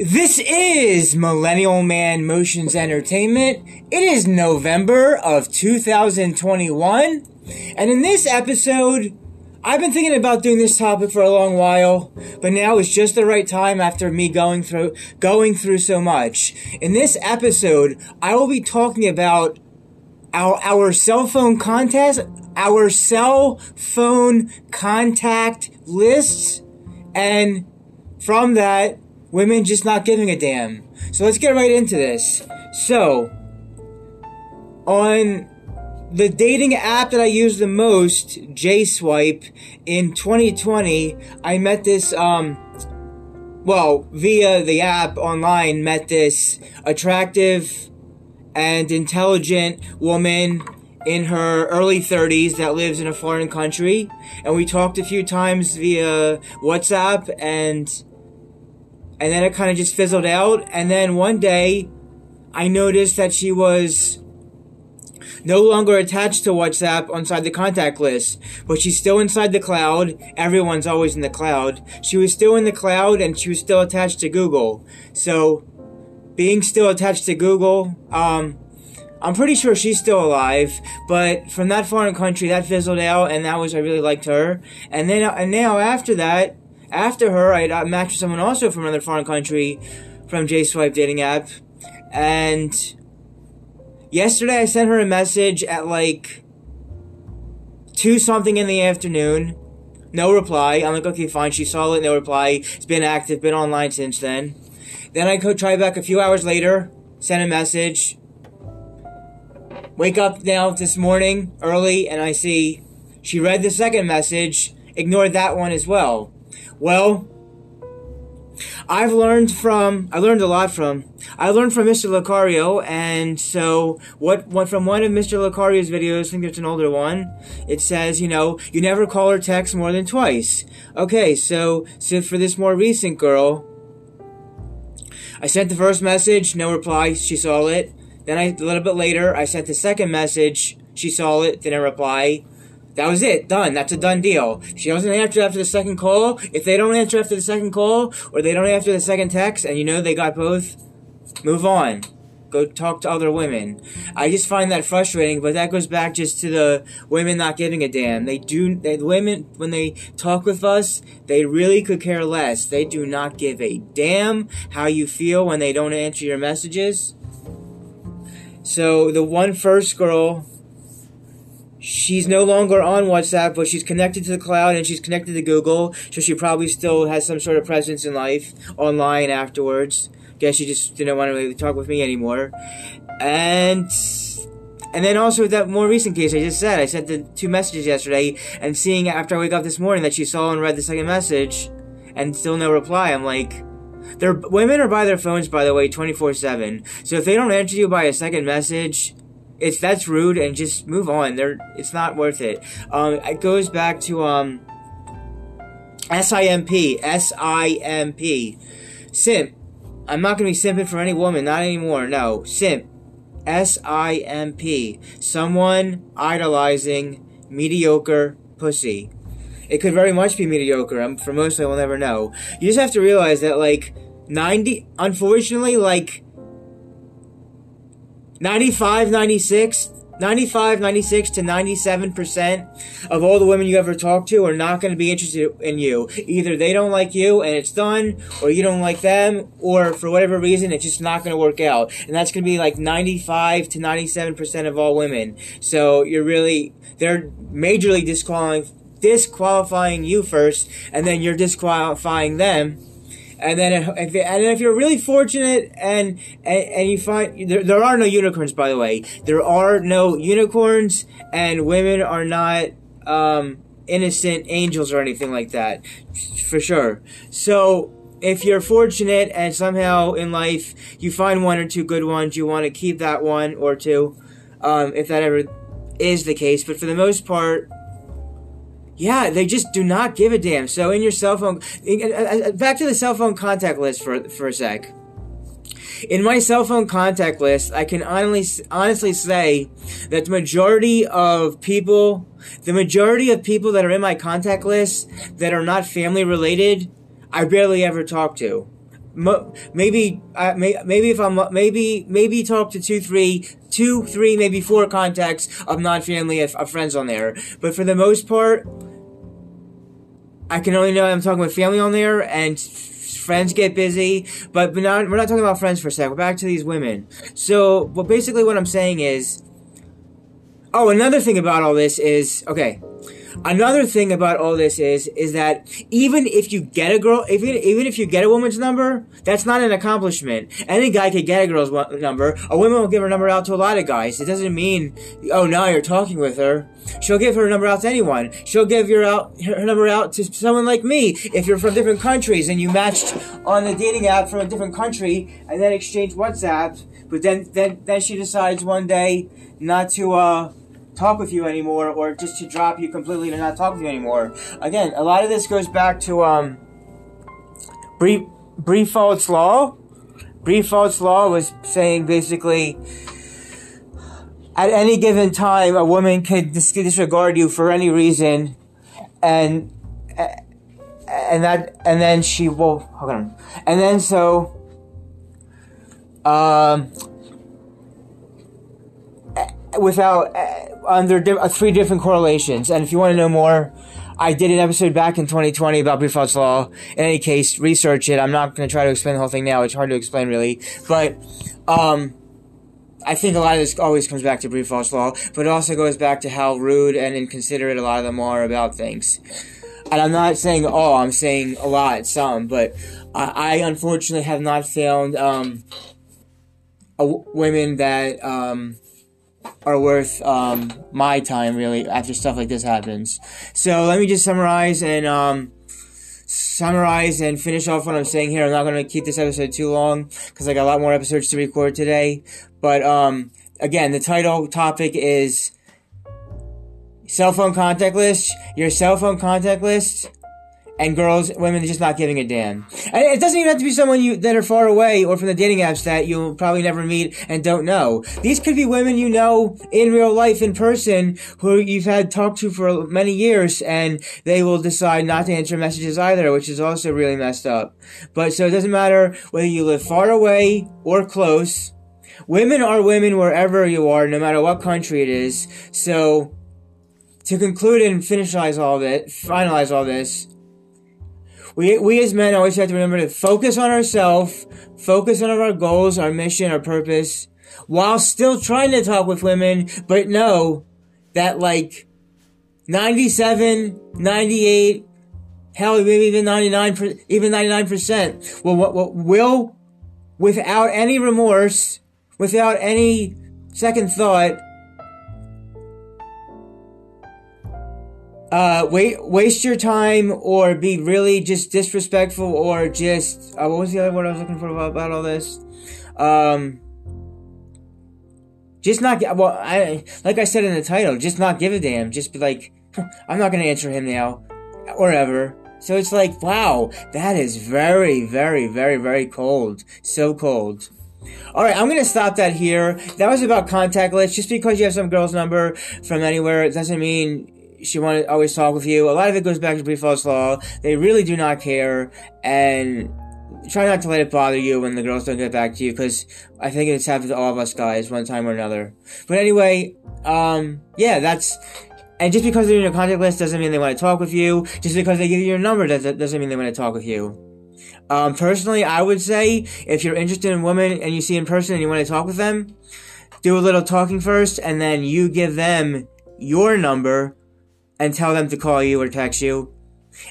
This is Millennial Man Motions Entertainment. It is November of 2021. And in this episode, I've been thinking about doing this topic for a long while, but now is just the right time after me going through going through so much. In this episode, I will be talking about our our cell phone contest, our cell phone contact lists, and from that, women just not giving a damn. So let's get right into this. So, on the dating app that I use the most, JSwipe, in 2020, I met this, um, well, via the app online, met this attractive and intelligent woman in her early 30s that lives in a foreign country. And we talked a few times via WhatsApp and and then it kind of just fizzled out. And then one day, I noticed that she was no longer attached to WhatsApp inside the contact list, but she's still inside the cloud. Everyone's always in the cloud. She was still in the cloud and she was still attached to Google. So, being still attached to Google, um, I'm pretty sure she's still alive, but from that foreign country, that fizzled out, and that was I really liked her. And then, and now after that, after her, I matched with someone also from another foreign country from JSwipe dating app. And yesterday I sent her a message at like 2 something in the afternoon. No reply. I'm like, okay, fine. She saw it, no reply. It's been active, been online since then. Then I could try back a few hours later, send a message. Wake up now this morning early and I see she read the second message, ignored that one as well. Well, I've learned from I learned a lot from I learned from Mr. Lucario, and so what, what from one of Mr. Lucario's videos, I think it's an older one. It says, you know, you never call or text more than twice. Okay, so so for this more recent girl, I sent the first message, no reply. She saw it. Then I a little bit later, I sent the second message. She saw it, didn't reply. That was it. Done. That's a done deal. She doesn't answer after the second call. If they don't answer after the second call, or they don't answer the second text, and you know they got both, move on. Go talk to other women. I just find that frustrating, but that goes back just to the women not giving a damn. They do, they, women, when they talk with us, they really could care less. They do not give a damn how you feel when they don't answer your messages. So the one first girl she's no longer on WhatsApp, but she's connected to the cloud and she's connected to Google, so she probably still has some sort of presence in life online afterwards. Guess she just didn't want to really talk with me anymore. And and then also that more recent case I just said, I sent the two messages yesterday, and seeing after I wake up this morning that she saw and read the second message, and still no reply, I'm like, they're women are by their phones by the way 24/7. So if they don't answer you by a second message, it's that's rude and just move on. They're it's not worth it. Um, it goes back to um, SIMP, SIMP, simp. I'm not gonna be simping for any woman, not anymore. No, simp, S I M P. Someone idolizing mediocre pussy. It could very much be mediocre. Um, for most, I will never know. You just have to realize that, like, 90, unfortunately, like, 95, 96, 95, 96 to 97% of all the women you ever talk to are not going to be interested in you. Either they don't like you and it's done, or you don't like them, or for whatever reason, it's just not going to work out. And that's going to be like 95 to 97% of all women. So you're really, they're majorly disqualifying, disqualifying you first, and then you're disqualifying them and then if, and if you're really fortunate and and, and you find there, there are no unicorns by the way. There are no unicorns and women are not um, innocent angels or anything like that for sure. So if you're fortunate and somehow in life you find one or two good ones you want to keep that one or two um, if that ever is the case. But for the most part yeah, they just do not give a damn. So in your cell phone, uh, uh, back to the cell phone contact list for for a sec. In my cell phone contact list, I can honestly honestly say that the majority of people, the majority of people that are in my contact list that are not family related, I barely ever talk to. maybe uh, may, maybe if I'm maybe maybe talk to two three two three maybe four contacts of non family of friends on there, but for the most part, I can only know I'm talking with family on there and friends get busy, but we're not, we're not talking about friends for a sec. We're back to these women. So, but basically what I'm saying is, oh, another thing about all this is, okay, Another thing about all this is is that even if you get a girl, even even if you get a woman's number, that's not an accomplishment. Any guy could get a girl's number. A woman will give her number out to a lot of guys. It doesn't mean, oh, now you're talking with her. She'll give her number out to anyone. She'll give your out her number out to someone like me if you're from different countries and you matched on the dating app from a different country and then exchange WhatsApp. But then then then she decides one day not to uh talk with you anymore or just to drop you completely and not talk with you anymore. Again, a lot of this goes back to um Brie Briffault's law. Briffault's law was saying basically at any given time a woman could disregard you for any reason and and that and then she will hold on and then so um without under di- uh, three different correlations. And if you want to know more, I did an episode back in 2020 about Briffault's law. In any case, research it. I'm not going to try to explain the whole thing now. It's hard to explain really, but um, I think a lot of this always comes back to Briffault's law, but it also goes back to how rude and inconsiderate a lot of them are about things. And I'm not saying all. I'm saying a lot, some, but I, I unfortunately have not found um, a, women that um, are worth um, my time really after stuff like this happens. So let me just summarize and um, summarize and finish off what I'm saying here. I'm not going to keep this episode too long because I got a lot more episodes to record today. But um, again, the title topic is cell phone contact list. Your cell phone contact list and girls, women just not giving a damn. And it doesn't even have to be someone you that are far away or from the dating apps that you'll probably never meet and don't know. These could be women you know in real life in person who you've had talked to for many years and they will decide not to answer messages either, which is also really messed up. But so it doesn't matter whether you live far away or close. Women are women wherever you are, no matter what country it is. So to conclude and finalize all this, finalize all this, we, we as men always have to remember to focus on ourselves, focus on our goals, our mission, our purpose, while still trying to talk with women, but know that like 97, 98, hell, maybe even 99, even 99% will, will, will, without any remorse, without any second thought, uh, wait, waste your time or be really just disrespectful or just, uh, what was the other word I was looking for about, about all this? Um, just not, well, I, like I said in the title, just not give a damn. Just be like, I'm not gonna answer him now, or ever. So it's like, wow, that is very, very, very, very cold. So cold. Alright, I'm gonna stop that here. That was about contact list. Just because you have some girl's number from anywhere, it doesn't mean she want to always talk with you. A lot of it goes back to Briffault's law. They really do not care, and try not to let it bother you when the girls don't get back to you, because I think it's happened to all of us guys one time or another. But anyway, um, yeah, that's. And just because they're in your contact list doesn't mean they want to talk with you. Just because they give you your number doesn't, doesn't mean they want to talk with you. Um, personally, I would say if you're interested in women and you see in person and you want to talk with them, do a little talking first, and then you give them your number and tell them to call you or text you.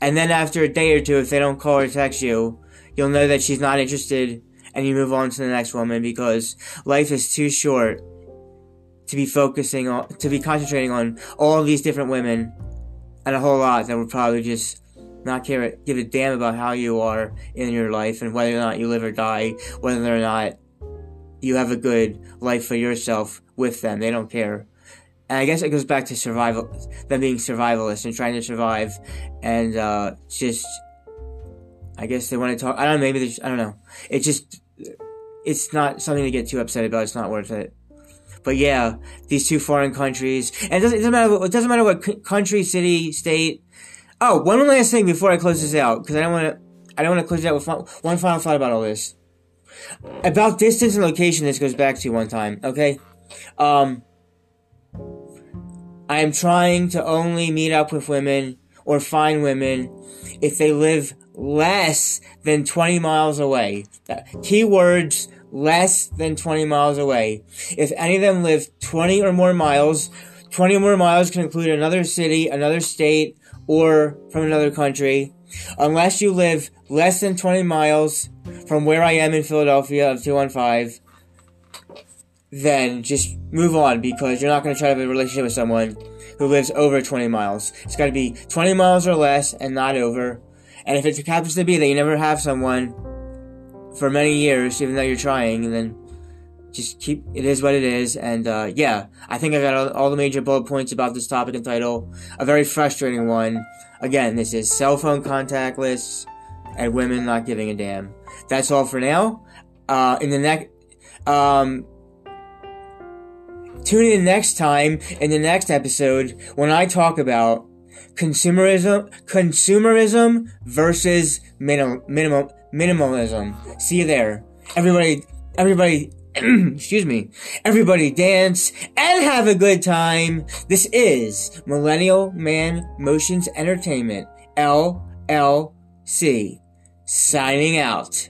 And then after a day or two, if they don't call or text you, you'll know that she's not interested and you move on to the next woman because life is too short to be focusing on, to be concentrating on all these different women and a whole lot that would probably just not care, give a damn about how you are in your life and whether or not you live or die, whether or not you have a good life for yourself with them. They don't care. And I guess it goes back to survival, them being survivalists and trying to survive, and uh, just, I guess they want to talk. I don't know. Maybe they. Just, I don't know. It just, it's not something to get too upset about. It's not worth it. But yeah, these two foreign countries, and it doesn't, it doesn't matter. What, it doesn't matter what country, city, state. Oh, one last thing before I close this out, because I don't want to. I don't want to close it out with one final thought about all this. About distance and location, this goes back to one time, okay? Um, I am trying to only meet up with women or find women if they live less than 20 miles away. Uh, keywords less than 20 miles away. If any of them live 20 or more miles, 20 or more miles can include another city, another state, or from another country. Unless you live less than 20 miles from where I am in Philadelphia of 215, then just move on because you're not going to try to have a relationship with someone who lives over 20 miles. It's got to be 20 miles or less and not over. And if it happens to be that you never have someone for many years, even though you're trying, then just keep it is what it is. And uh, yeah, I think I got all, the major bullet points about this topic and title. A very frustrating one. Again, this is cell phone contact lists and women not giving a damn. That's all for now. Uh, in the next, um, tune in next time in the next episode when I talk about consumerism, consumerism versus minim, minimum, minimalism. See you there. Everybody, everybody, excuse me. Everybody dance and have a good time. This is Millennial Man Motions Entertainment, LLC, signing out.